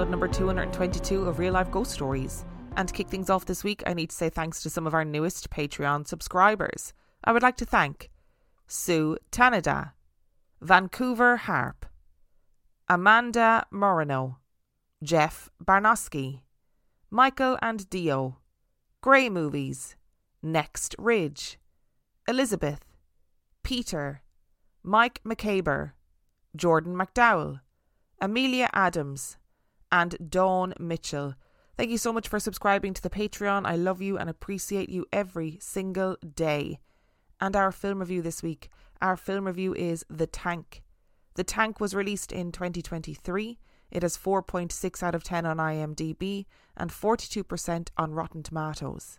Episode number 222 of Real Life Ghost Stories. And to kick things off this week, I need to say thanks to some of our newest Patreon subscribers. I would like to thank Sue Tanada, Vancouver Harp, Amanda Moreno, Jeff Barnoski, Michael and Dio, Grey Movies, Next Ridge, Elizabeth, Peter, Mike McCaber, Jordan McDowell, Amelia Adams, and Dawn Mitchell. Thank you so much for subscribing to the Patreon. I love you and appreciate you every single day. And our film review this week. Our film review is The Tank. The Tank was released in 2023. It has 4.6 out of 10 on IMDb and 42% on Rotten Tomatoes.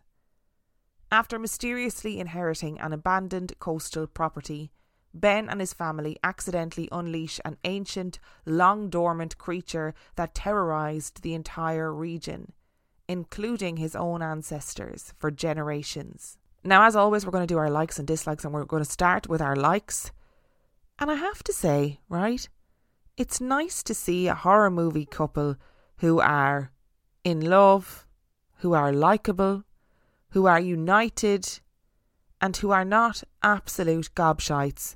After mysteriously inheriting an abandoned coastal property, Ben and his family accidentally unleash an ancient, long dormant creature that terrorized the entire region, including his own ancestors for generations. Now, as always, we're going to do our likes and dislikes, and we're going to start with our likes. And I have to say, right, it's nice to see a horror movie couple who are in love, who are likable, who are united, and who are not absolute gobshites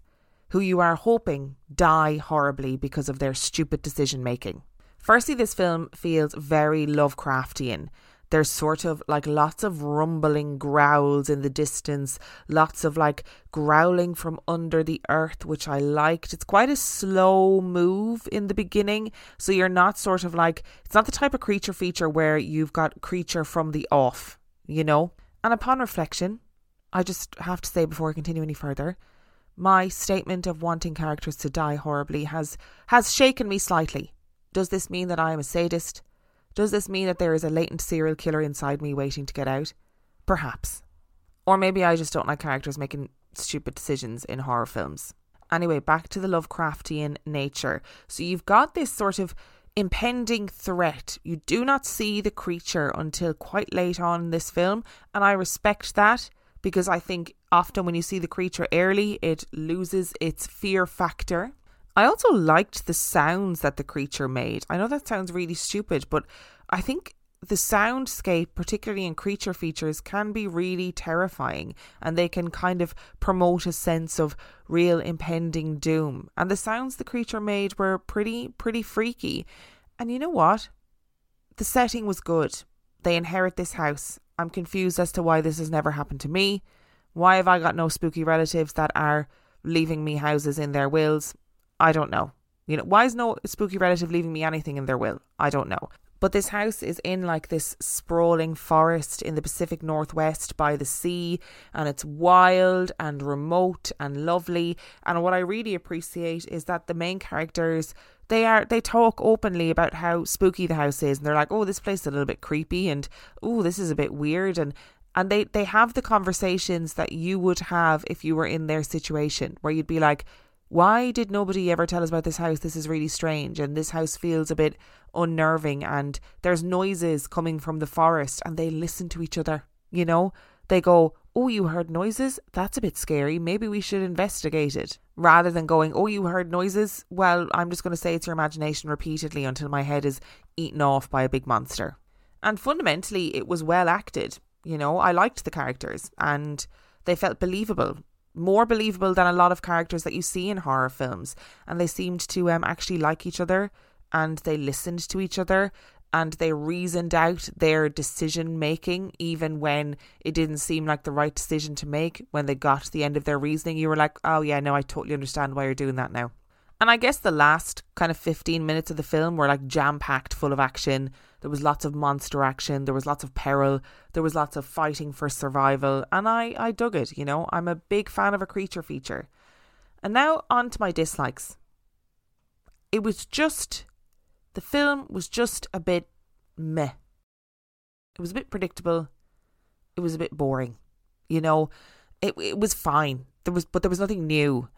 who you are hoping die horribly because of their stupid decision making. Firstly, this film feels very Lovecraftian. There's sort of like lots of rumbling growls in the distance, lots of like growling from under the earth, which I liked. It's quite a slow move in the beginning, so you're not sort of like, it's not the type of creature feature where you've got creature from the off, you know? And upon reflection, I just have to say before I continue any further, my statement of wanting characters to die horribly has has shaken me slightly. Does this mean that I am a sadist? Does this mean that there is a latent serial killer inside me waiting to get out? Perhaps. Or maybe I just don't like characters making stupid decisions in horror films. Anyway, back to the Lovecraftian nature. So you've got this sort of impending threat. You do not see the creature until quite late on in this film, and I respect that because I think often when you see the creature early, it loses its fear factor. I also liked the sounds that the creature made. I know that sounds really stupid, but I think the soundscape, particularly in creature features, can be really terrifying and they can kind of promote a sense of real impending doom. And the sounds the creature made were pretty, pretty freaky. And you know what? The setting was good. They inherit this house I'm confused as to why this has never happened to me. Why have I got no spooky relatives that are leaving me houses in their wills? I don't know. You know, why is no spooky relative leaving me anything in their will? I don't know. But this house is in like this sprawling forest in the Pacific Northwest by the sea, and it's wild and remote and lovely. And what I really appreciate is that the main characters they are they talk openly about how spooky the house is and they're like oh this place is a little bit creepy and oh this is a bit weird and and they they have the conversations that you would have if you were in their situation where you'd be like why did nobody ever tell us about this house this is really strange and this house feels a bit unnerving and there's noises coming from the forest and they listen to each other you know they go oh, you heard noises? That's a bit scary. Maybe we should investigate it. Rather than going, oh, you heard noises? Well, I'm just going to say it's your imagination repeatedly until my head is eaten off by a big monster. And fundamentally, it was well acted. You know, I liked the characters and they felt believable. More believable than a lot of characters that you see in horror films. And they seemed to um, actually like each other and they listened to each other and they reasoned out their decision making even when it didn't seem like the right decision to make when they got to the end of their reasoning you were like oh yeah no i totally understand why you're doing that now and i guess the last kind of 15 minutes of the film were like jam packed full of action there was lots of monster action there was lots of peril there was lots of fighting for survival and i i dug it you know i'm a big fan of a creature feature and now on to my dislikes it was just the film was just a bit meh. It was a bit predictable. It was a bit boring. You know, it it was fine. There was but there was nothing new.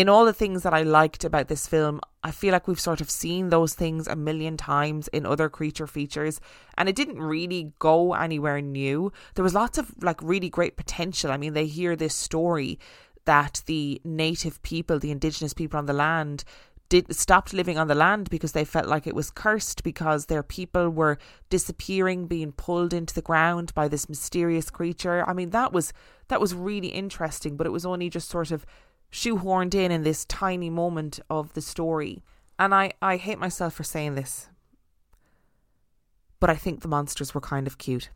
In all the things that I liked about this film, I feel like we've sort of seen those things a million times in other creature features and it didn't really go anywhere new. There was lots of like really great potential. I mean, they hear this story that the native people, the indigenous people on the land, did stopped living on the land because they felt like it was cursed because their people were disappearing being pulled into the ground by this mysterious creature i mean that was that was really interesting but it was only just sort of shoehorned in in this tiny moment of the story. And i i hate myself for saying this but i think the monsters were kind of cute.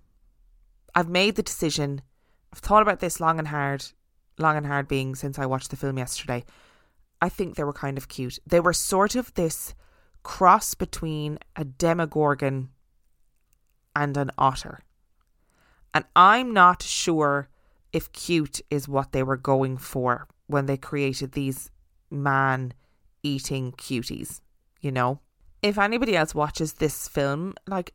I've made the decision. I've thought about this long and hard long and hard being since i watched the film yesterday. I think they were kind of cute. They were sort of this cross between a demogorgon and an otter. And I'm not sure if cute is what they were going for when they created these man eating cuties, you know? If anybody else watches this film, like,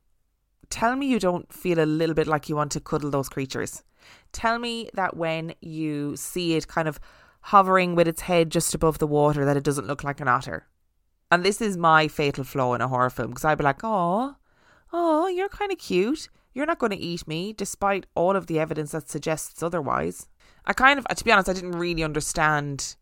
tell me you don't feel a little bit like you want to cuddle those creatures. Tell me that when you see it kind of hovering with its head just above the water that it doesn't look like an otter. And this is my fatal flaw in a horror film because I'd be like, oh, oh, you're kind of cute. You're not going to eat me, despite all of the evidence that suggests otherwise. I kind of, to be honest, I didn't really understand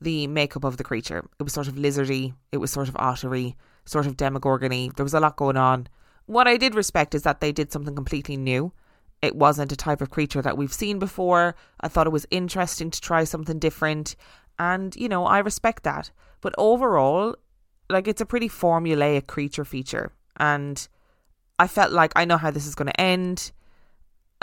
the makeup of the creature. It was sort of lizardy, it was sort of ottery, sort of demogorgony. There was a lot going on. What I did respect is that they did something completely new. It wasn't a type of creature that we've seen before. I thought it was interesting to try something different. And, you know, I respect that. But overall, like, it's a pretty formulaic creature feature. And I felt like I know how this is going to end.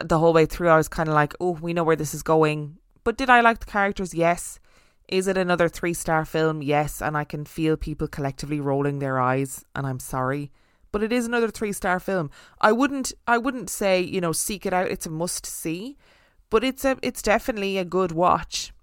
The whole way through, I was kind of like, oh, we know where this is going. But did I like the characters? Yes. Is it another three star film? Yes. And I can feel people collectively rolling their eyes. And I'm sorry but it is another three star film. I wouldn't I wouldn't say, you know, seek it out. It's a must see, but it's a it's definitely a good watch.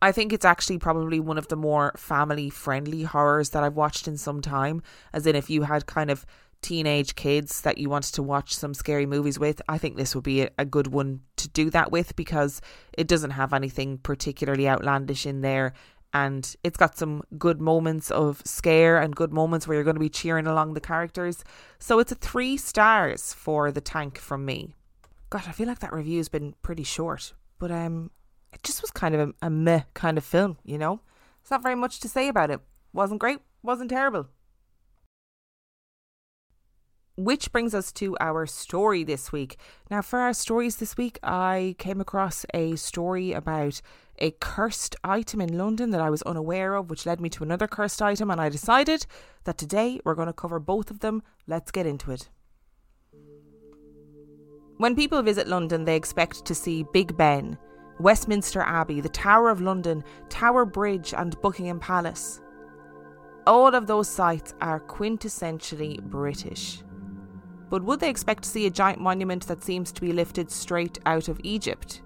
I think it's actually probably one of the more family friendly horrors that I've watched in some time. As in, if you had kind of teenage kids that you want to watch some scary movies with, I think this would be a, good one to do that with because it doesn't have anything particularly outlandish in there and it's got some good moments of scare and good moments where you're going to be cheering along the characters. So it's a three stars for the tank from me. God, I feel like that review has been pretty short, but um, it just was kind of a, a meh kind of film, you know. It's not very much to say about it. Wasn't great, wasn't terrible. Which brings us to our story this week. Now, for our stories this week, I came across a story about a cursed item in London that I was unaware of, which led me to another cursed item, and I decided that today we're going to cover both of them. Let's get into it. When people visit London, they expect to see Big Ben, Westminster Abbey, the Tower of London, Tower Bridge, and Buckingham Palace. All of those sites are quintessentially British. But would they expect to see a giant monument that seems to be lifted straight out of Egypt?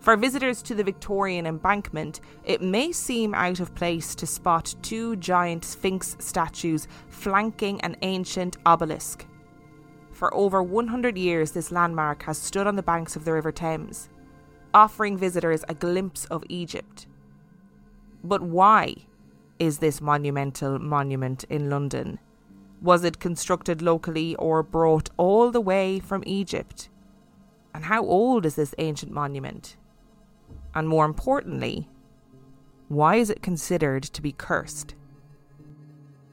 For visitors to the Victorian embankment, it may seem out of place to spot two giant Sphinx statues flanking an ancient obelisk. For over 100 years, this landmark has stood on the banks of the River Thames, offering visitors a glimpse of Egypt. But why is this monumental monument in London? Was it constructed locally or brought all the way from Egypt? And how old is this ancient monument? And more importantly, why is it considered to be cursed?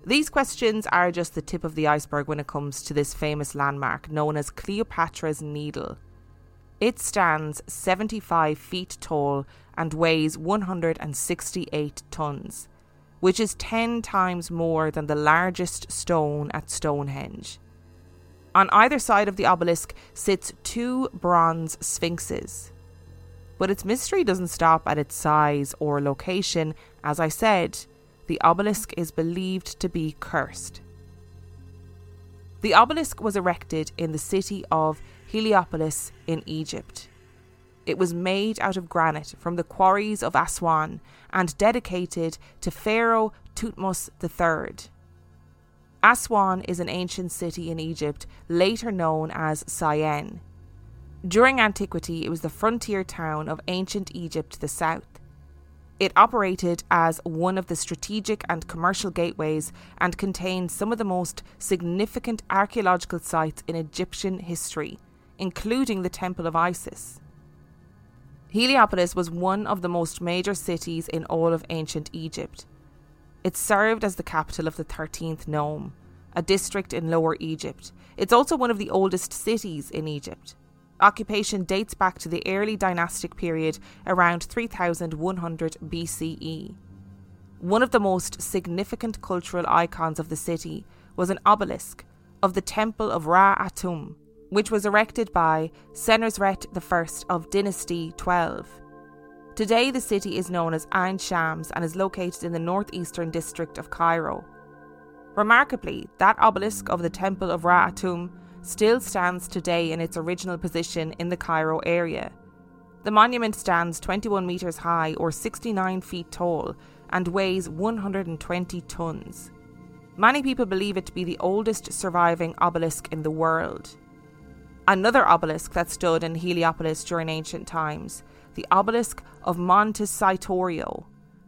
These questions are just the tip of the iceberg when it comes to this famous landmark known as Cleopatra's Needle. It stands 75 feet tall and weighs 168 tons, which is 10 times more than the largest stone at Stonehenge. On either side of the obelisk sits two bronze sphinxes. But its mystery doesn't stop at its size or location. As I said, the obelisk is believed to be cursed. The obelisk was erected in the city of Heliopolis in Egypt. It was made out of granite from the quarries of Aswan and dedicated to Pharaoh Thutmose III. Aswan is an ancient city in Egypt, later known as Syene. During antiquity, it was the frontier town of ancient Egypt to the south. It operated as one of the strategic and commercial gateways and contained some of the most significant archaeological sites in Egyptian history, including the Temple of Isis. Heliopolis was one of the most major cities in all of ancient Egypt. It served as the capital of the 13th Nome, a district in Lower Egypt. It's also one of the oldest cities in Egypt. Occupation dates back to the early dynastic period around 3100 BCE. One of the most significant cultural icons of the city was an obelisk of the Temple of Ra Atum, which was erected by Senusret I of Dynasty 12. Today, the city is known as Ain Shams and is located in the northeastern district of Cairo. Remarkably, that obelisk of the Temple of Ra Atum still stands today in its original position in the Cairo area. The monument stands 21 metres high or 69 feet tall and weighs 120 tons. Many people believe it to be the oldest surviving obelisk in the world. Another obelisk that stood in Heliopolis during ancient times, the obelisk of Montecitorio,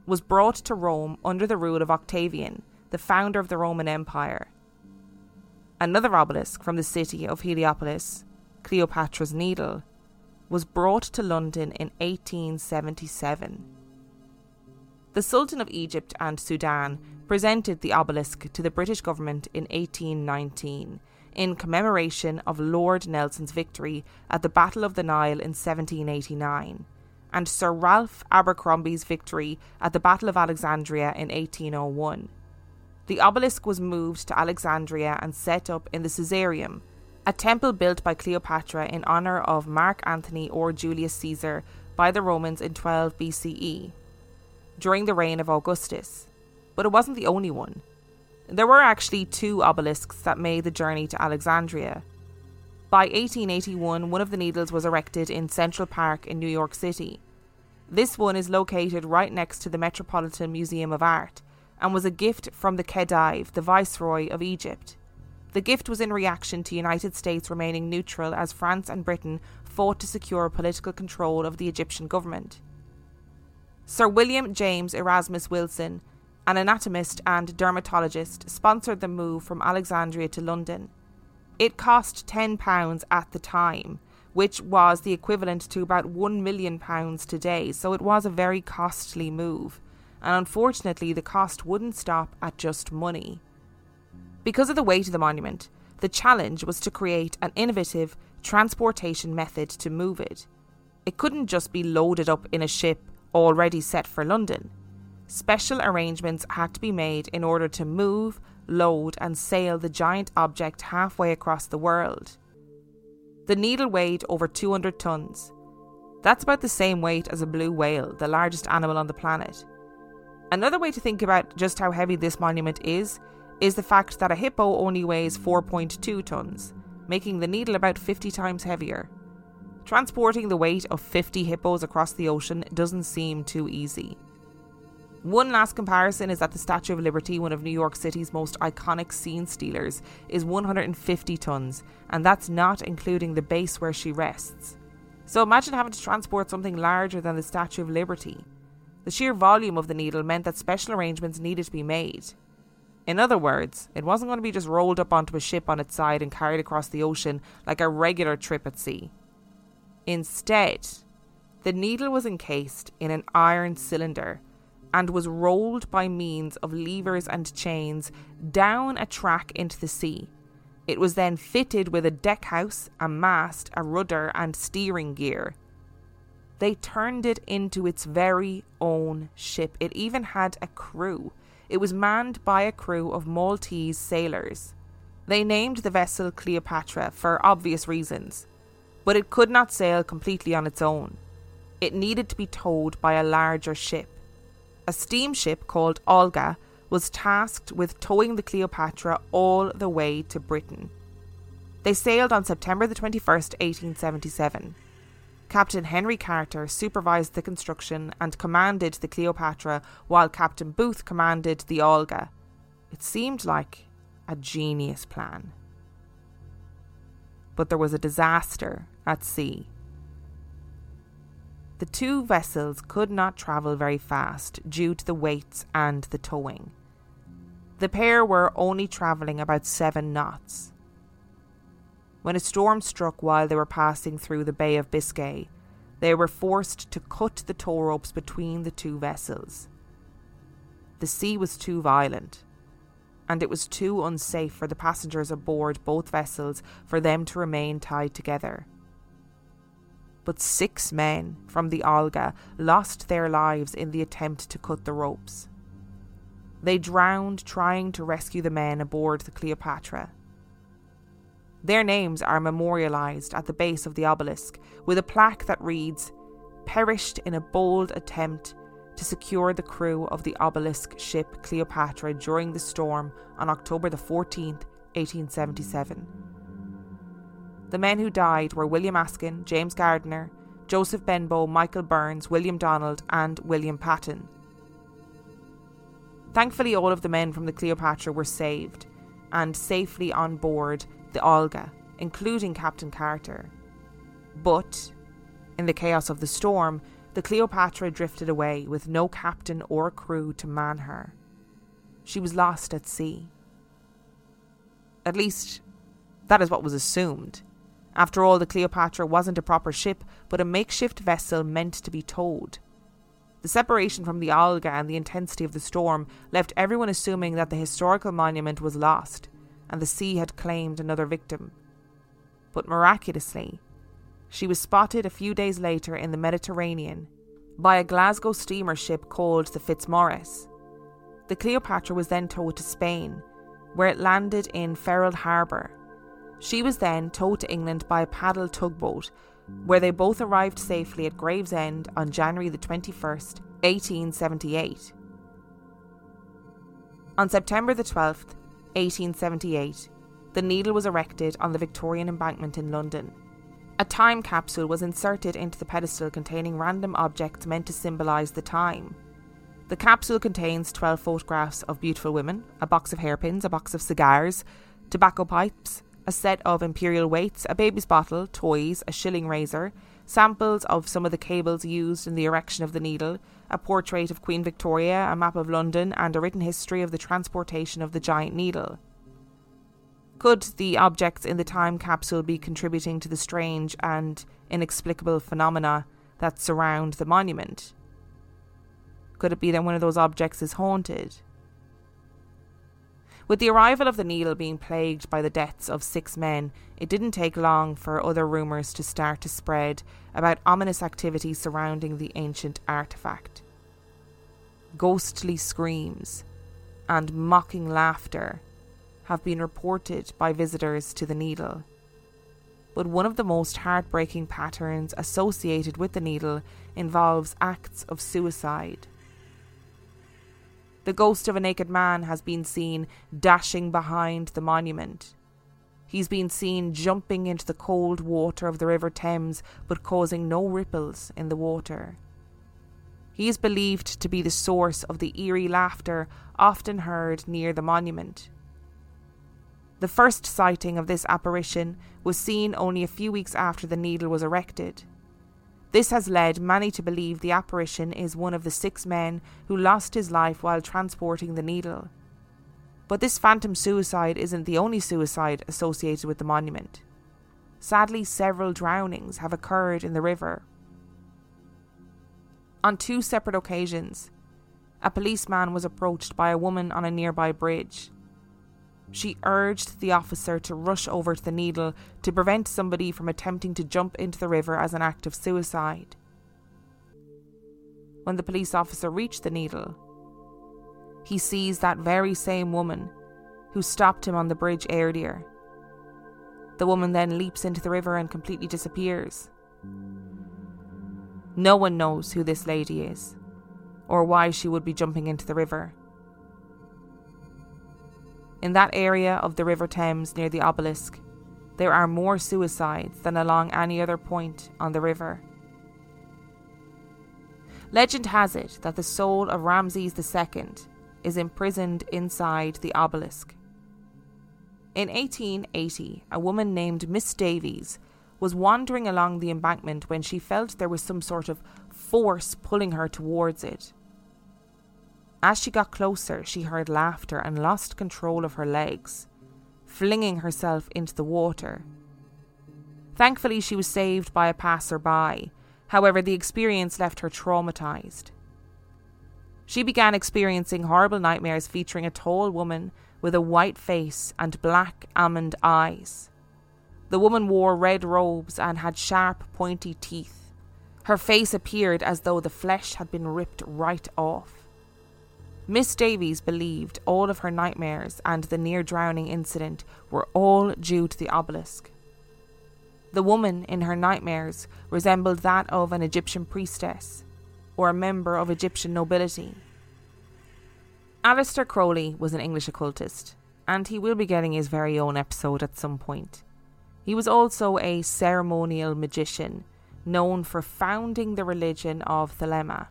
was brought to Rome under the rule of Octavian, the founder of the Roman Empire. Another obelisk from the city of Heliopolis, Cleopatra's Needle, was brought to London in 1877. The Sultan of Egypt and Sudan presented the obelisk to the British government in 1819 in commemoration of Lord Nelson's victory at the Battle of the Nile in 1789, and Sir Ralph Abercromby's victory at the Battle of Alexandria in 1801. The obelisk was moved to Alexandria and set up in the Caesareum, a temple built by Cleopatra in honour of Mark Antony or Julius Caesar by the Romans in 12 BCE, during the reign of Augustus. But it wasn't the only one. There were actually two obelisks that made the journey to Alexandria. By 1881, one of the needles was erected in Central Park in New York City. This one is located right next to the Metropolitan Museum of Art and was a gift from the Khedive, the Viceroy of Egypt. The gift was in reaction to United States remaining neutral as France and Britain fought to secure political control of the Egyptian government. Sir William James Erasmus Wilson an anatomist and dermatologist, sponsored the move from Alexandria to London. It cost £10 at the time, which was the equivalent to about £1 million today, so it was a very costly move. And unfortunately, the cost wouldn't stop at just money. Because of the weight of the monument, the challenge was to create an innovative transportation method to move it. It couldn't just be loaded up in a ship already set for London special arrangements had to be made in order to move, load, and sail the giant object halfway across the world. The needle weighed over 200 tons. That's about the same weight as a blue whale, the largest animal on the planet. Another way to think about just how heavy this monument is is the fact that a hippo only weighs 4.2 tons, making the needle about 50 times heavier. Transporting the weight of 50 hippos across the ocean doesn't seem too easy. One last comparison is that the Statue of Liberty, one of New York City's most iconic scene stealers, is 150 tons, and that's not including the base where she rests. So imagine having to transport something larger than the Statue of Liberty. The sheer volume of the needle meant that special arrangements needed to be made. In other words, it wasn't going to be just rolled up onto a ship on its side and carried across the ocean like a regular trip at sea. Instead, the needle was encased in an iron cylinder and was rolled by means of levers and chains down a track into the sea. It was then fitted with a deckhouse, a mast, a rudder, and steering gear. They turned it into its very own ship. It even had a crew. It was manned by a crew of Maltese sailors. They named the vessel Cleopatra for obvious reasons, but it could not sail completely on its own. It needed to be towed by a larger ship. A steamship called Olga was tasked with towing the Cleopatra all the way to Britain. They sailed on September the 21st, 1877. Captain Henry Carter supervised the construction and commanded the Cleopatra, while Captain Booth commanded the Olga. It seemed like a genius plan. But there was a disaster at sea. The two vessels could not travel very fast due to the weights and the towing. The pair were only travelling about seven knots. When a storm struck while they were passing through the Bay of Biscay, they were forced to cut the tow ropes between the two vessels. The sea was too violent, and it was too unsafe for the passengers aboard both vessels for them to remain tied together. But six men from the Olga lost their lives in the attempt to cut the ropes. They drowned trying to rescue the men aboard the Cleopatra. Their names are memorialised at the base of the obelisk with a plaque that reads, Perished in a bold attempt to secure the crew of the obelisk ship Cleopatra during the storm on October the 14th, 1877. The men who died were William Askin, James Gardner, Joseph Benbow, Michael Burns, William Donald, and William Patton. Thankfully, all of the men from the Cleopatra were saved and safely on board the Olga, including Captain Carter. But, in the chaos of the storm, the Cleopatra drifted away with no captain or crew to man her. She was lost at sea. At least, that is what was assumed. After all, the Cleopatra wasn't a proper ship, but a makeshift vessel meant to be towed. The separation from the Olga and the intensity of the storm left everyone assuming that the historical monument was lost and the sea had claimed another victim. But miraculously, she was spotted a few days later in the Mediterranean by a Glasgow steamer ship called the Fitzmaurice. The Cleopatra was then towed to Spain, where it landed in Ferrol Harbour. She was then towed to England by a paddle tugboat, where they both arrived safely at Gravesend on January the 21st, 1878. On September the 12th, 1878, the needle was erected on the Victorian Embankment in London. A time capsule was inserted into the pedestal containing random objects meant to symbolise the time. The capsule contains 12 photographs of beautiful women, a box of hairpins, a box of cigars, tobacco pipes, a set of imperial weights, a baby's bottle, toys, a shilling razor, samples of some of the cables used in the erection of the needle, a portrait of Queen Victoria, a map of London, and a written history of the transportation of the giant needle. Could the objects in the time capsule be contributing to the strange and inexplicable phenomena that surround the monument? Could it be that one of those objects is haunted? With the arrival of the needle being plagued by the deaths of six men, it didn't take long for other rumours to start to spread about ominous activity surrounding the ancient artefact. Ghostly screams and mocking laughter have been reported by visitors to the needle. But one of the most heartbreaking patterns associated with the needle involves acts of suicide. The ghost of a naked man has been seen dashing behind the monument. He's been seen jumping into the cold water of the River Thames but causing no ripples in the water. He is believed to be the source of the eerie laughter often heard near the monument. The first sighting of this apparition was seen only a few weeks after the needle was erected. This has led many to believe the apparition is one of the six men who lost his life while transporting the needle. But this phantom suicide isn't the only suicide associated with the monument. Sadly, several drownings have occurred in the river. On two separate occasions, a policeman was approached by a woman on a nearby bridge. She urged the officer to rush over to the needle to prevent somebody from attempting to jump into the river as an act of suicide. When the police officer reached the needle, he sees that very same woman who stopped him on the bridge earlier. The woman then leaps into the river and completely disappears. No one knows who this lady is, or why she would be jumping into the river. In that area of the River Thames near the obelisk, there are more suicides than along any other point on the river. Legend has it that the soul of Ramses II is imprisoned inside the obelisk. In 1880, a woman named Miss Davies was wandering along the embankment when she felt there was some sort of force pulling her towards it. As she got closer, she heard laughter and lost control of her legs, flinging herself into the water. Thankfully, she was saved by a passer-by. However, the experience left her traumatized. She began experiencing horrible nightmares featuring a tall woman with a white face and black almond eyes. The woman wore red robes and had sharp, pointy teeth. Her face appeared as though the flesh had been ripped right off. Miss Davies believed all of her nightmares and the near drowning incident were all due to the obelisk. The woman in her nightmares resembled that of an Egyptian priestess or a member of Egyptian nobility. Aleister Crowley was an English occultist, and he will be getting his very own episode at some point. He was also a ceremonial magician, known for founding the religion of Thelema.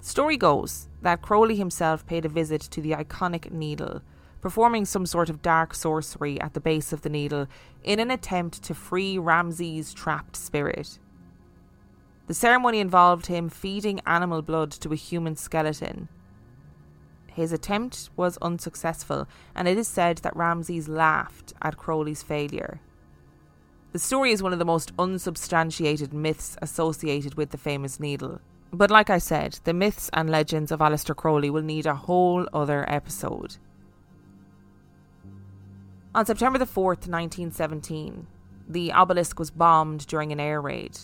Story goes that Crowley himself paid a visit to the iconic needle, performing some sort of dark sorcery at the base of the needle in an attempt to free Ramses' trapped spirit. The ceremony involved him feeding animal blood to a human skeleton. His attempt was unsuccessful, and it is said that Ramses laughed at Crowley's failure. The story is one of the most unsubstantiated myths associated with the famous needle. But like I said, the myths and legends of Aleister Crowley will need a whole other episode. On September the 4th, 1917, the obelisk was bombed during an air raid.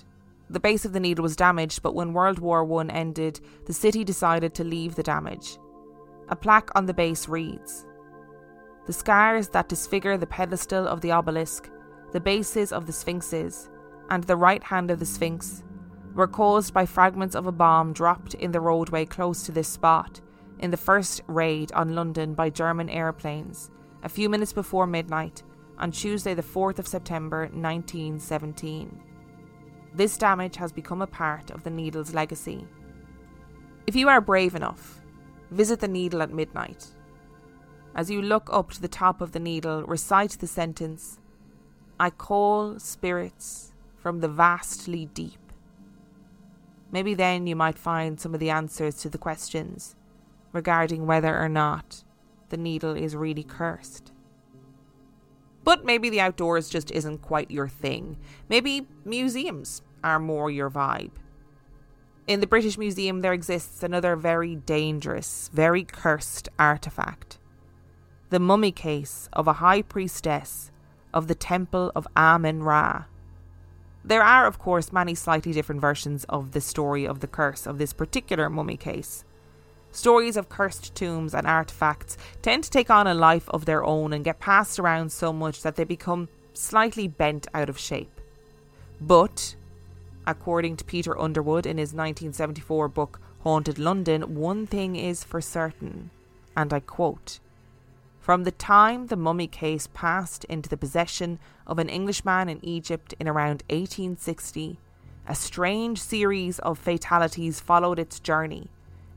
The base of the needle was damaged, but when World War I ended, the city decided to leave the damage. A plaque on the base reads The scars that disfigure the pedestal of the obelisk, the bases of the sphinxes, and the right hand of the sphinx were caused by fragments of a bomb dropped in the roadway close to this spot in the first raid on London by German airplanes a few minutes before midnight on Tuesday, the 4th of September 1917. This damage has become a part of the Needle's legacy. If you are brave enough, visit the Needle at midnight. As you look up to the top of the Needle, recite the sentence I call spirits from the vastly deep. Maybe then you might find some of the answers to the questions regarding whether or not the needle is really cursed. But maybe the outdoors just isn't quite your thing. Maybe museums are more your vibe. In the British Museum, there exists another very dangerous, very cursed artifact the mummy case of a high priestess of the Temple of Amen Ra. There are, of course, many slightly different versions of the story of the curse of this particular mummy case. Stories of cursed tombs and artifacts tend to take on a life of their own and get passed around so much that they become slightly bent out of shape. But, according to Peter Underwood in his 1974 book Haunted London, one thing is for certain, and I quote from the time the mummy case passed into the possession of an Englishman in Egypt in around 1860, a strange series of fatalities followed its journey.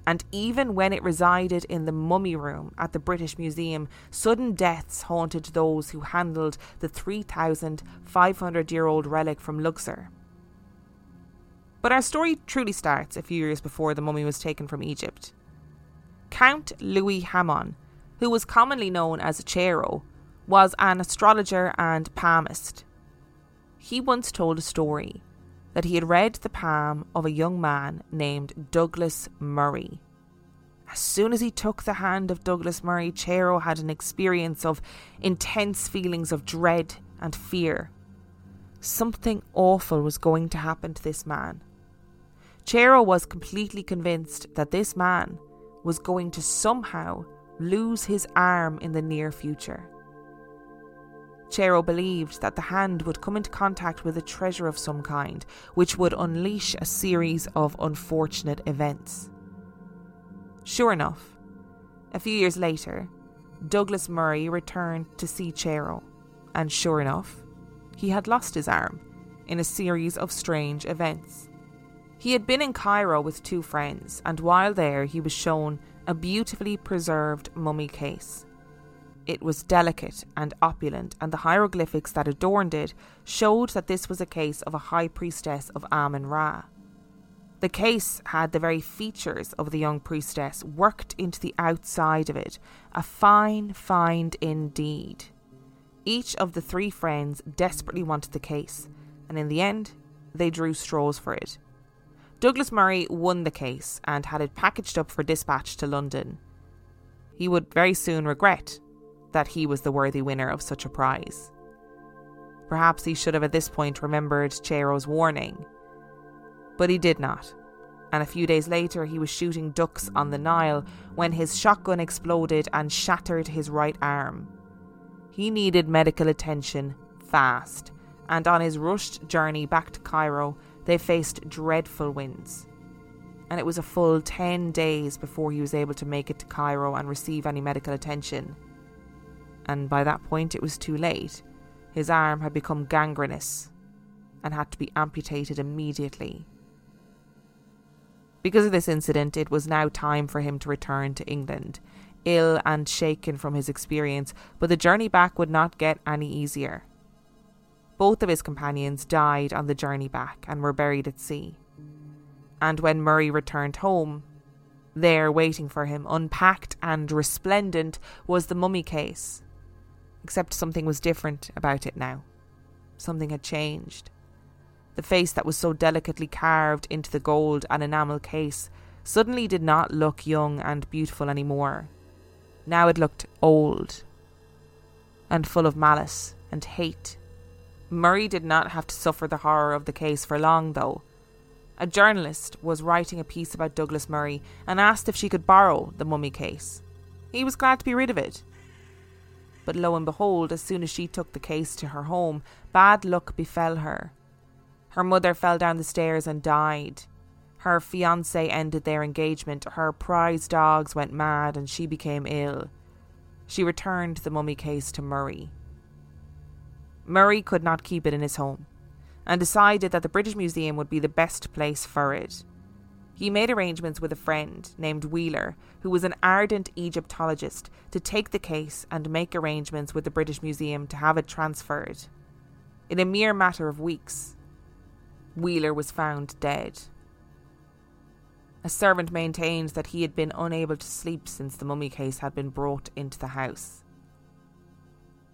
And even when it resided in the mummy room at the British Museum, sudden deaths haunted those who handled the 3,500 year old relic from Luxor. But our story truly starts a few years before the mummy was taken from Egypt. Count Louis Hamon who was commonly known as Cheiro, was an astrologer and palmist. He once told a story that he had read the palm of a young man named Douglas Murray. As soon as he took the hand of Douglas Murray, Cheiro had an experience of intense feelings of dread and fear. Something awful was going to happen to this man. Cheiro was completely convinced that this man was going to somehow lose his arm in the near future. Cheiro believed that the hand would come into contact with a treasure of some kind, which would unleash a series of unfortunate events. Sure enough, a few years later, Douglas Murray returned to see Cheiro, and sure enough, he had lost his arm in a series of strange events. He had been in Cairo with two friends, and while there, he was shown a beautifully preserved mummy case. It was delicate and opulent, and the hieroglyphics that adorned it showed that this was a case of a high priestess of Amun Ra. The case had the very features of the young priestess worked into the outside of it, a fine find indeed. Each of the three friends desperately wanted the case, and in the end, they drew straws for it. Douglas Murray won the case and had it packaged up for dispatch to London. He would very soon regret that he was the worthy winner of such a prize. Perhaps he should have at this point remembered Cheiro's warning but he did not. And a few days later, he was shooting ducks on the Nile when his shotgun exploded and shattered his right arm. He needed medical attention fast, and on his rushed journey back to Cairo, they faced dreadful winds. And it was a full 10 days before he was able to make it to Cairo and receive any medical attention. And by that point, it was too late. His arm had become gangrenous and had to be amputated immediately. Because of this incident, it was now time for him to return to England, ill and shaken from his experience, but the journey back would not get any easier. Both of his companions died on the journey back and were buried at sea. And when Murray returned home, there waiting for him, unpacked and resplendent, was the mummy case. Except something was different about it now. Something had changed. The face that was so delicately carved into the gold and enamel case suddenly did not look young and beautiful anymore. Now it looked old and full of malice and hate. Murray did not have to suffer the horror of the case for long, though. A journalist was writing a piece about Douglas Murray and asked if she could borrow the mummy case. He was glad to be rid of it. But lo and behold, as soon as she took the case to her home, bad luck befell her. Her mother fell down the stairs and died. Her fiance ended their engagement. Her prize dogs went mad and she became ill. She returned the mummy case to Murray. Murray could not keep it in his home and decided that the British Museum would be the best place for it. He made arrangements with a friend named Wheeler, who was an ardent Egyptologist, to take the case and make arrangements with the British Museum to have it transferred. In a mere matter of weeks, Wheeler was found dead. A servant maintained that he had been unable to sleep since the mummy case had been brought into the house.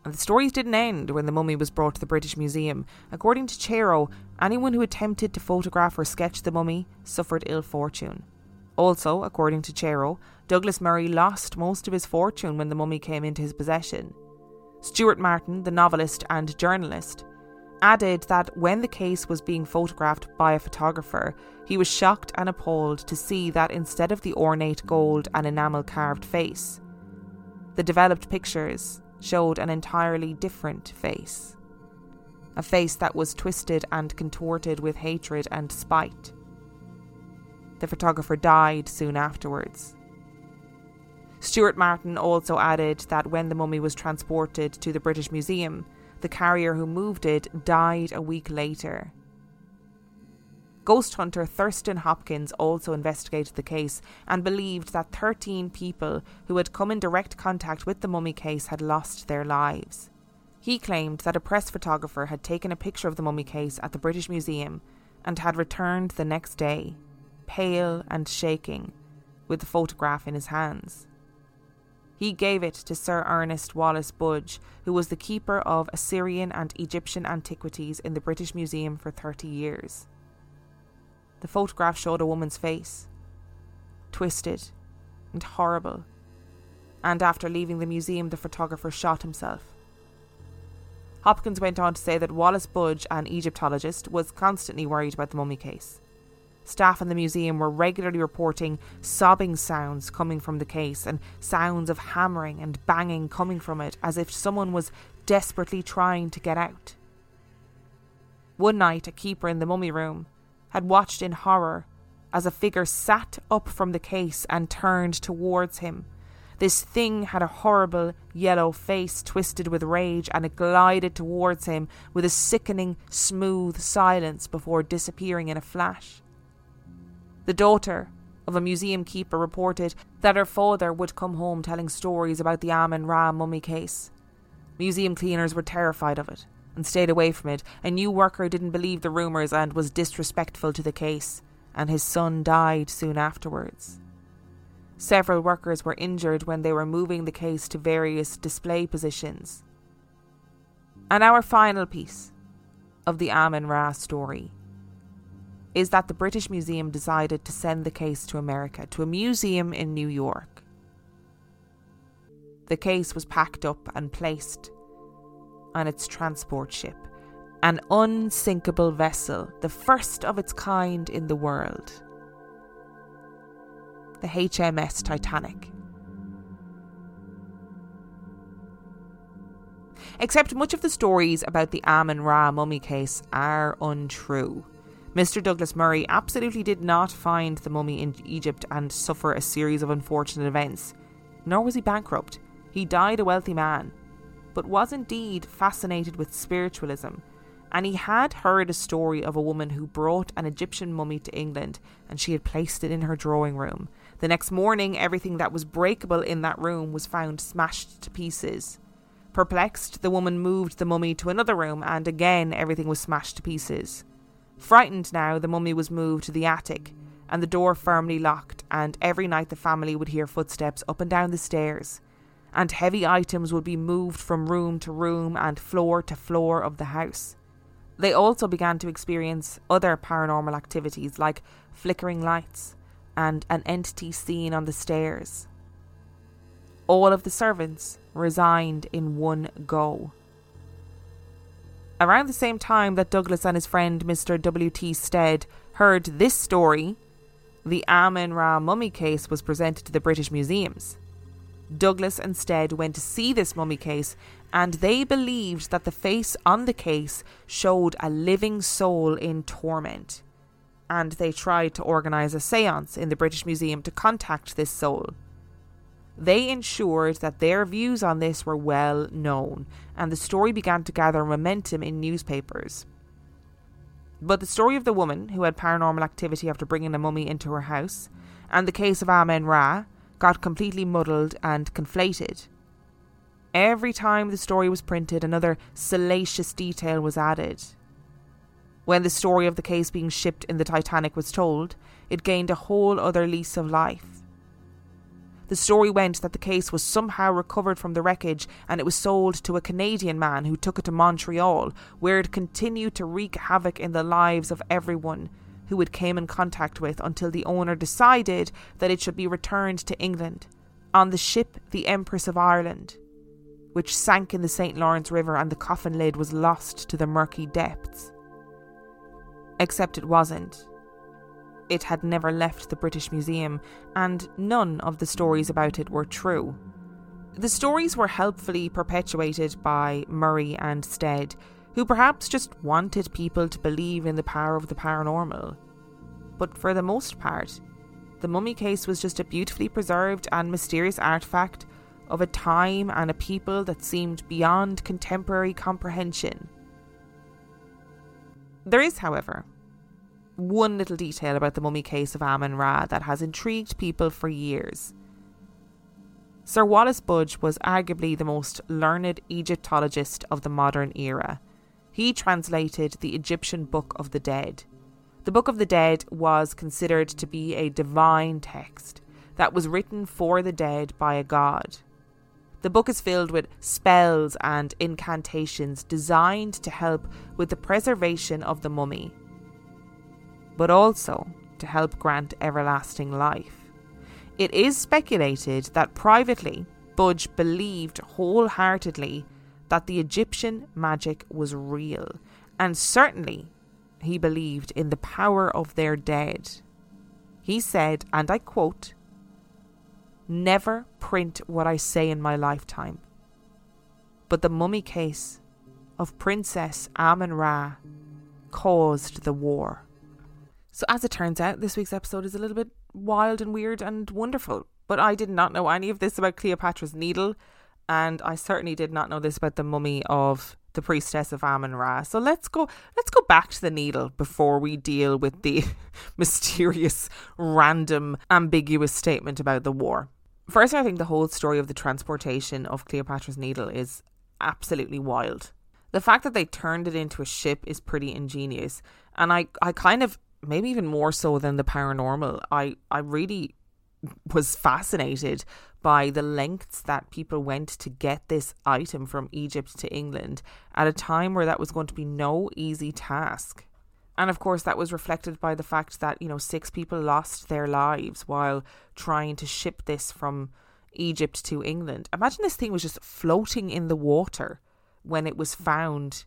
And the stories didn't end when the mummy was brought to the British Museum. According to Cheiro, anyone who attempted to photograph or sketch the mummy suffered ill fortune. Also, according to Cheiro, Douglas Murray lost most of his fortune when the mummy came into his possession. Stuart Martin, the novelist and journalist, added that when the case was being photographed by a photographer, he was shocked and appalled to see that instead of the ornate gold and enamel carved face, the developed pictures showed an entirely different face. A face that was twisted and contorted with hatred and spite. The photographer died soon afterwards. Stuart Martin also added that when the mummy was transported to the British Museum, the carrier who moved it died a week later. Ghost hunter Thurston Hopkins also investigated the case and believed that 13 people who had come in direct contact with the mummy case had lost their lives. He claimed that a press photographer had taken a picture of the mummy case at the British Museum and had returned the next day, pale and shaking, with the photograph in his hands. He gave it to Sir Ernest Wallis Budge, who was the keeper of Assyrian and Egyptian antiquities in the British Museum for 30 years. The photograph showed a woman's face, twisted and horrible, and after leaving the museum, the photographer shot himself. Hopkins went on to say that Wallis Budge, an Egyptologist, was constantly worried about the mummy case. Staff in the museum were regularly reporting sobbing sounds coming from the case and sounds of hammering and banging coming from it as if someone was desperately trying to get out. One night, a keeper in the mummy room had watched in horror as a figure sat up from the case and turned towards him. This thing had a horrible yellow face twisted with rage, and it glided towards him with a sickening, smooth silence before disappearing in a flash. The daughter of a museum keeper reported that her father would come home telling stories about the Amun Ra mummy case. Museum cleaners were terrified of it and stayed away from it. A new worker didn't believe the rumours and was disrespectful to the case, and his son died soon afterwards. Several workers were injured when they were moving the case to various display positions. And our final piece of the Amun Ra story is that the British Museum decided to send the case to America, to a museum in New York. The case was packed up and placed on its transport ship, an unsinkable vessel, the first of its kind in the world. The HMS Titanic. Except much of the stories about the Amun Ra mummy case are untrue. Mr. Douglas Murray absolutely did not find the mummy in Egypt and suffer a series of unfortunate events. Nor was he bankrupt. He died a wealthy man, but was indeed fascinated with spiritualism. And he had heard a story of a woman who brought an Egyptian mummy to England and she had placed it in her drawing room. The next morning, everything that was breakable in that room was found smashed to pieces. Perplexed, the woman moved the mummy to another room and again everything was smashed to pieces. Frightened now, the mummy was moved to the attic and the door firmly locked, and every night the family would hear footsteps up and down the stairs, and heavy items would be moved from room to room and floor to floor of the house. They also began to experience other paranormal activities like flickering lights and an entity seen on the stairs. All of the servants resigned in one go. Around the same time that Douglas and his friend Mr. W.T. Stead heard this story, the Amun Ra mummy case was presented to the British museums. Douglas instead went to see this mummy case, and they believed that the face on the case showed a living soul in torment. And they tried to organise a seance in the British Museum to contact this soul. They ensured that their views on this were well known, and the story began to gather momentum in newspapers. But the story of the woman who had paranormal activity after bringing a mummy into her house, and the case of Amun Ra, got completely muddled and conflated. Every time the story was printed, another salacious detail was added. When the story of the case being shipped in the Titanic was told, it gained a whole other lease of life. The story went that the case was somehow recovered from the wreckage and it was sold to a Canadian man who took it to Montreal, where it continued to wreak havoc in the lives of everyone who it came in contact with until the owner decided that it should be returned to England on the ship the Empress of Ireland, which sank in the St. Lawrence River and the coffin lid was lost to the murky depths. Except it wasn't. It had never left the British Museum, and none of the stories about it were true. The stories were helpfully perpetuated by Murray and Stead, who perhaps just wanted people to believe in the power of the paranormal. But for the most part, the mummy case was just a beautifully preserved and mysterious artifact of a time and a people that seemed beyond contemporary comprehension. There is, however, one little detail about the mummy case of Amun Ra that has intrigued people for years. Sir Wallis Budge was arguably the most learned Egyptologist of the modern era. He translated the Egyptian Book of the Dead. The Book of the Dead was considered to be a divine text that was written for the dead by a god. The book is filled with spells and incantations designed to help with the preservation of the mummy but also to help grant everlasting life. It is speculated that privately, Budge believed wholeheartedly that the Egyptian magic was real, and certainly he believed in the power of their dead. He said, and I quote, Never print what I say in my lifetime. But the mummy case of Princess Amun Ra caused the war. So, as it turns out, this week's episode is a little bit wild and weird and wonderful. But I did not know any of this about Cleopatra's Needle, and I certainly did not know this about the mummy of the priestess of Amun Ra. So let's go let's go back to the needle before we deal with the mysterious, random, ambiguous statement about the war. First, I think the whole story of the transportation of Cleopatra's Needle is absolutely wild. The fact that they turned it into a ship is pretty ingenious, and I, I kind of maybe even more so than the paranormal. I, I really was fascinated by the lengths that people went to get this item from Egypt to England at a time where that was going to be no easy task. And of course, that was reflected by the fact that, you know, six people lost their lives while trying to ship this from Egypt to England. Imagine this thing was just floating in the water when it was found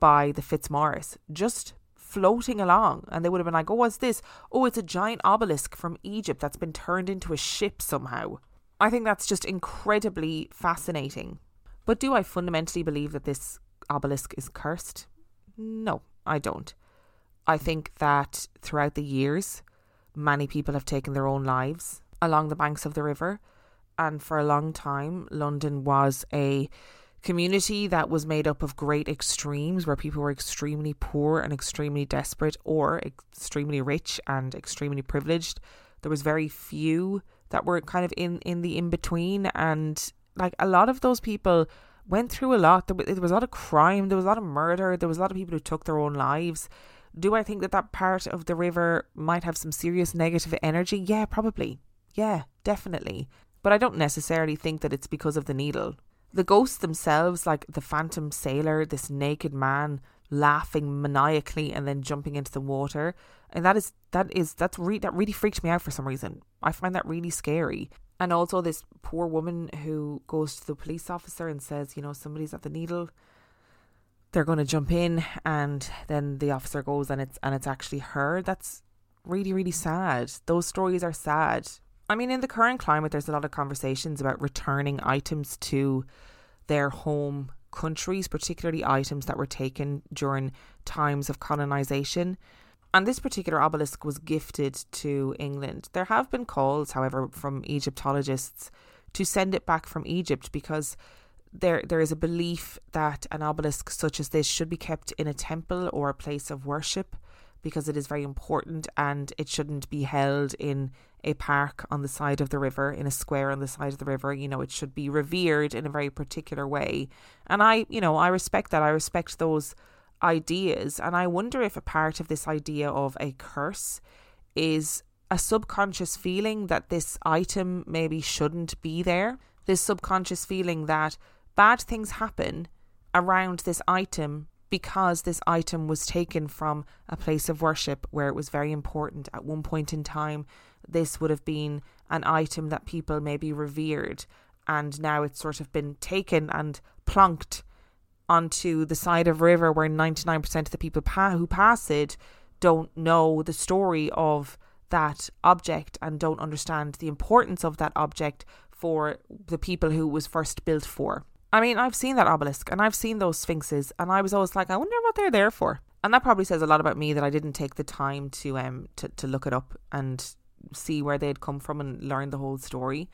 by the Fitzmaurice, just floating along. And they would have been like, oh, what's this? Oh, it's a giant obelisk from Egypt that's been turned into a ship somehow. I think that's just incredibly fascinating. But do I fundamentally believe that this obelisk is cursed? No, I don't. I think that throughout the years, many people have taken their own lives along the banks of the river. And for a long time, London was a community that was made up of great extremes where people were extremely poor and extremely desperate or extremely rich and extremely privileged. There was very few that were kind of in, in the in between. And like a lot of those people went through a lot. There was a lot of crime, there was a lot of murder, there was a lot of people who took their own lives. Do I think that that part of the river might have some serious negative energy? Yeah, probably. Yeah, definitely. But I don't necessarily think that it's because of the needle. The ghosts themselves, like the phantom sailor, this naked man laughing maniacally and then jumping into the water, and that is that is that's re- that really freaked me out for some reason. I find that really scary. And also this poor woman who goes to the police officer and says, you know, somebody's at the needle. They're going to jump in. And then the officer goes and it's and it's actually her. That's really really sad. Those stories are sad i mean in the current climate there's a lot of conversations about returning items to their home countries particularly items that were taken during times of colonization and this particular obelisk was gifted to England. There have been calls, however, from Egyptologists to send it back from Egypt because there there is a belief that an obelisk such as this should be kept in a temple or a place of worship because it is very important and it shouldn't be held in a park on the side of the river in a square on the side of the river you know it should be revered in a very particular way. And i you know i respect that. I respect those ideas. And i wonder if a part of this idea of a curse is a subconscious feeling that this item maybe shouldn't be there. This subconscious feeling that bad things happen around this item because this item was taken from a place of worship where it was very important at one point in time. This would have been an item that people maybe revered, and now it's sort of been taken and plunked onto the side of a river where 99% of the people pa- who pass it don't know the story of that object and don't understand the importance of that object for the people who it was first built for. I mean, I've seen that obelisk and I've seen those sphinxes, and I was always like, I wonder what they're there for. And that probably says a lot about me that I didn't take the time to um to, to look it up and see where they'd come from and learn the whole story.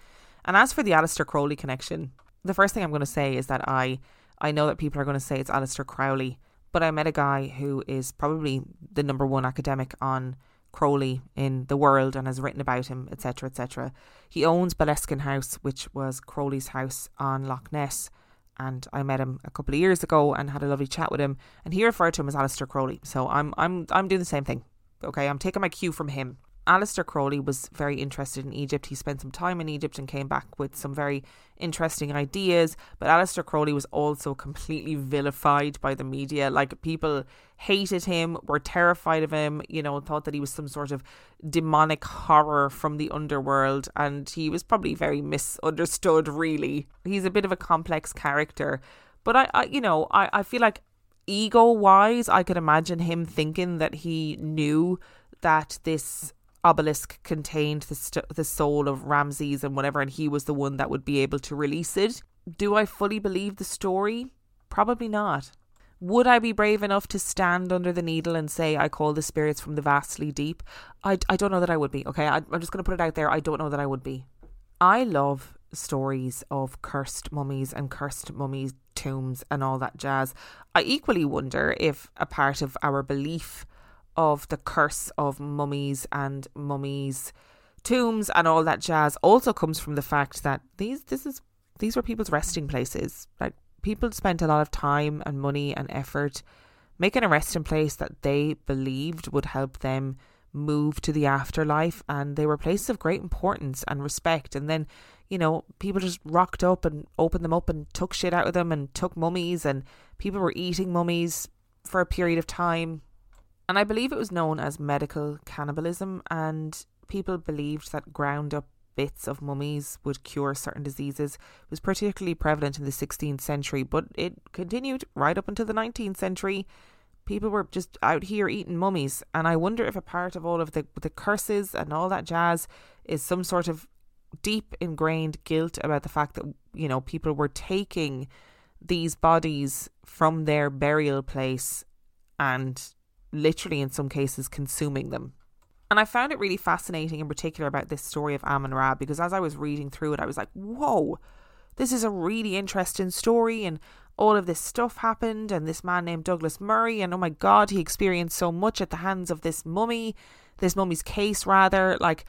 And as for the Aleister Crowley connection, the first thing I'm going to say is that I I know that people are going to say it's Aleister Crowley, but I met a guy who is probably the number one academic on Crowley in the world and has written about him, etc., etc. He owns Boleskine House, which was Crowley's house on Loch Ness, and I met him a couple of years ago and had a lovely chat with him. And he referred to him as Aleister Crowley. So I'm I'm I'm doing the same thing. Okay, I'm taking my cue from him. Aleister Crowley was very interested in Egypt. He spent some time in Egypt and came back with some very interesting ideas. But Aleister Crowley was also completely vilified by the media. Like people hated him, were terrified of him, you know, thought that he was some sort of demonic horror from the underworld. And he was probably very misunderstood, really. He's a bit of a complex character. But I, I you know, I, I feel like ego wise, I could imagine him thinking that he knew that this obelisk contained the st- the soul of Ramses and whatever, and he was the one that would be able to release it. Do I fully believe the story? Probably not. Would I be brave enough to stand under the needle and say, I call the spirits from the vastly deep? I, I don't know that I would be, okay? I, I'm just going to put it out there. I don't know that I would be. I love stories of cursed mummies and cursed mummies tombs and all that jazz. I equally wonder if a part of our belief of the curse of mummies and mummies tombs and all that jazz also comes from the fact that these this is these were people's resting places. Like people spent a lot of time and money and effort making a resting place that they believed would help them move to the afterlife and they were places of great importance and respect and then you know people just rocked up and opened them up and took shit out of them and took mummies and people were eating mummies for a period of time and i believe it was known as medical cannibalism and people believed that ground up bits of mummies would cure certain diseases it was particularly prevalent in the 16th century, but it continued right up until the 19th century. People were just out here eating mummies, and I wonder if a part of all of the the curses and all that jazz is some sort of deep ingrained guilt about the fact that you know people were taking these bodies from their burial place and literally in some cases consuming them and I found it really fascinating in particular about this story of Amun Ra because as I was reading through it, I was like, whoa, this is a really interesting story. And all of this stuff happened. And this man named Douglas Murray, and oh my God, he experienced so much at the hands of this mummy, this mummy's case, rather. Like,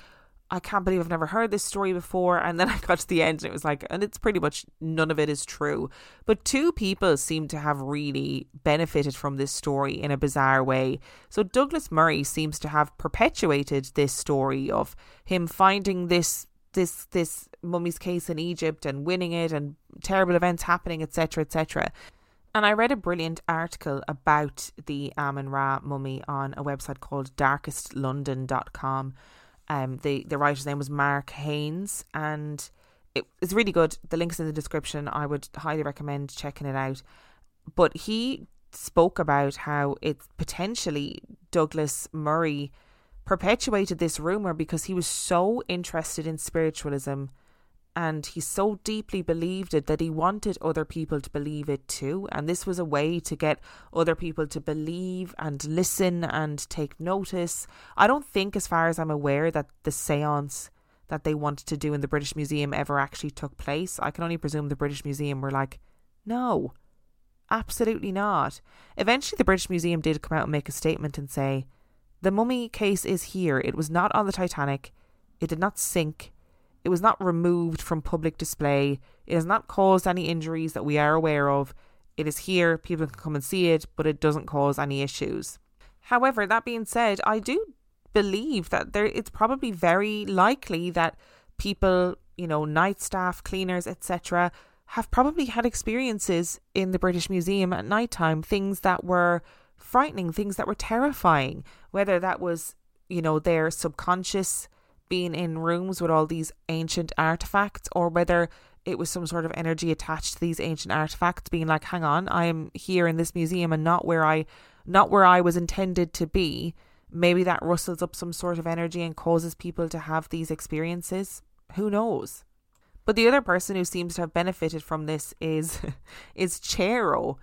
I can't believe I've never heard this story before. And then I got to the end and it was like, and it's pretty much none of it is true. But two people seem to have really benefited from this story in a bizarre way. So Douglas Murray seems to have perpetuated this story of him finding this this this mummy's case in Egypt and winning it and terrible events happening, etc. etc. And I read a brilliant article about the Amun Ra mummy on a website called darkestlondon.com um, the the writer's name was Mark Haynes, and it, it's really good. The link's in the description. I would highly recommend checking it out. But he spoke about how it's potentially Douglas Murray perpetuated this rumor because he was so interested in spiritualism and he so deeply believed it that he wanted other people to believe it too. And this was a way to get other people to believe and listen and take notice. I don't think, as far as I'm aware, that the seance that they wanted to do in the British Museum ever actually took place. I can only presume the British Museum were like, no, absolutely not. Eventually, the British Museum did come out and make a statement and say, the mummy case is here. It was not on the Titanic. It did not sink. It was not removed from public display. It has not caused any injuries that we are aware of. It is here, people can come and see it, but it doesn't cause any issues. However, that being said, I do believe that there it's probably very likely that people, you know, night staff, cleaners, etc., have probably had experiences in the British Museum at night time, things that were frightening, things that were terrifying, whether that was, you know, their subconscious being in rooms with all these ancient artifacts or whether it was some sort of energy attached to these ancient artifacts being like hang on i am here in this museum and not where i not where i was intended to be. Maybe that rustles up some sort of energy and causes people to have these experiences. Who knows? But the other person who seems to have benefited from this is is Cheiro,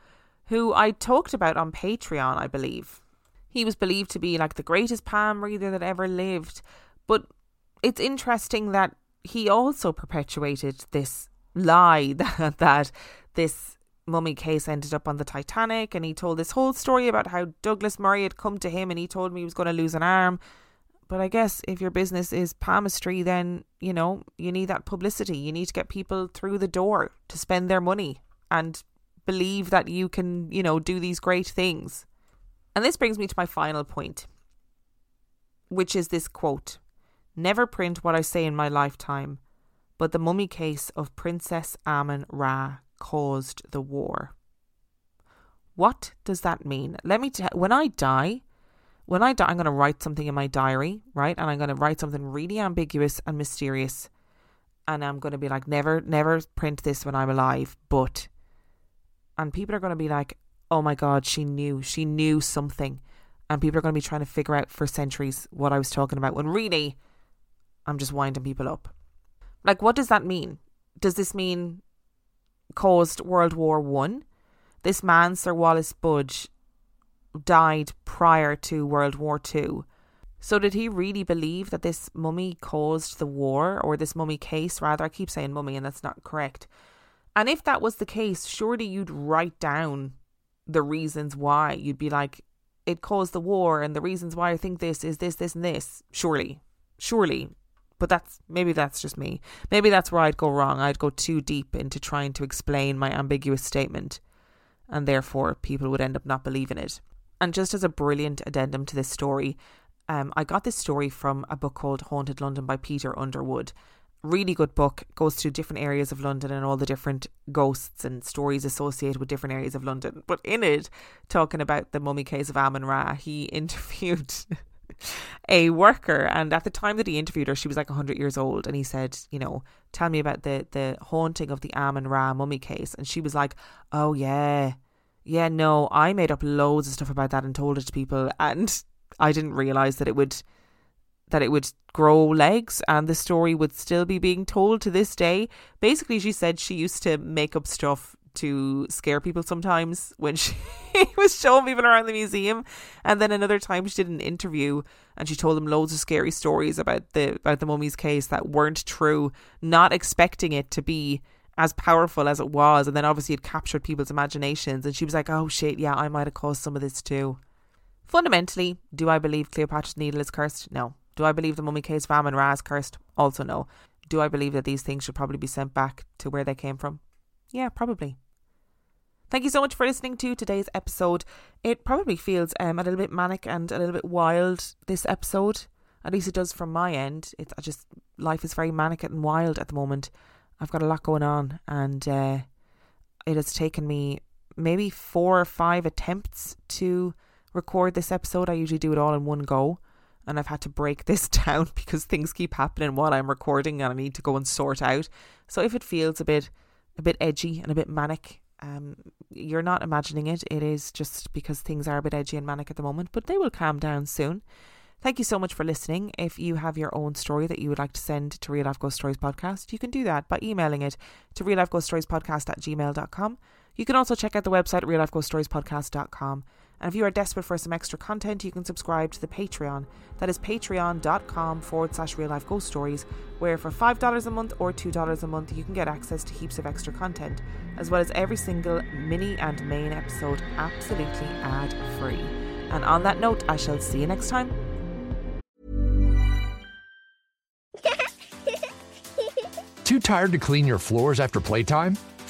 who I talked about on Patreon, I believe. He was believed to be like the greatest palm reader that ever lived, but it's interesting that he also perpetuated this lie that, that this mummy case ended up on the Titanic and he told this whole story about how Douglas Murray had come to him and he told me he was going to lose an arm. But I guess if your business is palmistry, then, you know, you need that publicity. You need to get people through the door to spend their money and believe that you can, you know, do these great things. And this brings me to my final point, which is this quote Never print what I say in my lifetime, but the mummy case of Princess Amun Ra caused the war. What does that mean? Let me tell when I die, when I die, I'm going to write something in my diary, right? And I'm going to write something really ambiguous and mysterious. And I'm going to be like, never, never print this when I'm alive. But, and people are going to be like, oh my God, she knew. She knew something. And people are going to be trying to figure out for centuries what I was talking about when really I'm just winding people up. Like, what does that mean? Does this mean caused World War One? This man, Sir Wallis Budge, died prior to World War Two. So did he really believe that this mummy caused the war, or this mummy case rather? I keep saying mummy, and that's not correct. And if that was the case, surely you'd write down the reasons why. You'd be like, it caused the war, and the reasons why I think this is this, this, and this. Surely, surely. But that's maybe that's just me. Maybe that's where I'd go wrong. I'd go too deep into trying to explain my ambiguous statement, and therefore people would end up not believing it. And just as a brilliant addendum to this story, um, I got this story from a book called Haunted London by Peter Underwood. Really good book, goes to different areas of London and all the different ghosts and stories associated with different areas of London. But in it, talking about the mummy case of Amun Ra, he interviewed a worker and at the time that he interviewed her she was like 100 years old and he said you know tell me about the the haunting of the Amun Ra mummy case and she was like oh yeah yeah no I made up loads of stuff about that and told it to people and I didn't realize that it would that it would grow legs and the story would still be being told to this day. Basically, she said she used to make up stuff to scare people sometimes when she was showing people around the museum. And then another time she did an interview and she told them loads of scary stories about the about the mummy's case that weren't true, not expecting it to be as powerful as it was. And then obviously it captured people's imaginations and she was like, Oh shit, yeah, I might have caused some of this too. Fundamentally, do I believe Cleopatra's Needle is cursed? No. Do I believe the mummy case of Amun Ra is cursed? Also no. Do I believe that these things should probably be sent back to where they came from? Yeah, probably. Thank you so much for listening to today's episode. It probably feels um, a little bit manic and a little bit wild this episode. At least it does from my end. It's I just life is very manic and wild at the moment. I've got a lot going on, and uh, it has taken me maybe four or five attempts to record this episode. I usually do it all in one go, and I've had to break this down because things keep happening while I'm recording, and I need to go and sort out. So if it feels a bit a bit edgy and a bit manic, um, you're not imagining it. It is just because things are a bit edgy and manic at the moment, but they will calm down soon. Thank you so much for listening. If you have your own story that you would like to send to Real Life Ghost Stories Podcast, you can do that by emailing it to real life ghost stories podcast at gmail.com. You can also check out the website at and if you are desperate for some extra content, you can subscribe to the Patreon. That is patreon.com forward slash real life ghost stories, where for $5 a month or $2 a month, you can get access to heaps of extra content, as well as every single mini and main episode absolutely ad free. And on that note, I shall see you next time. Too tired to clean your floors after playtime?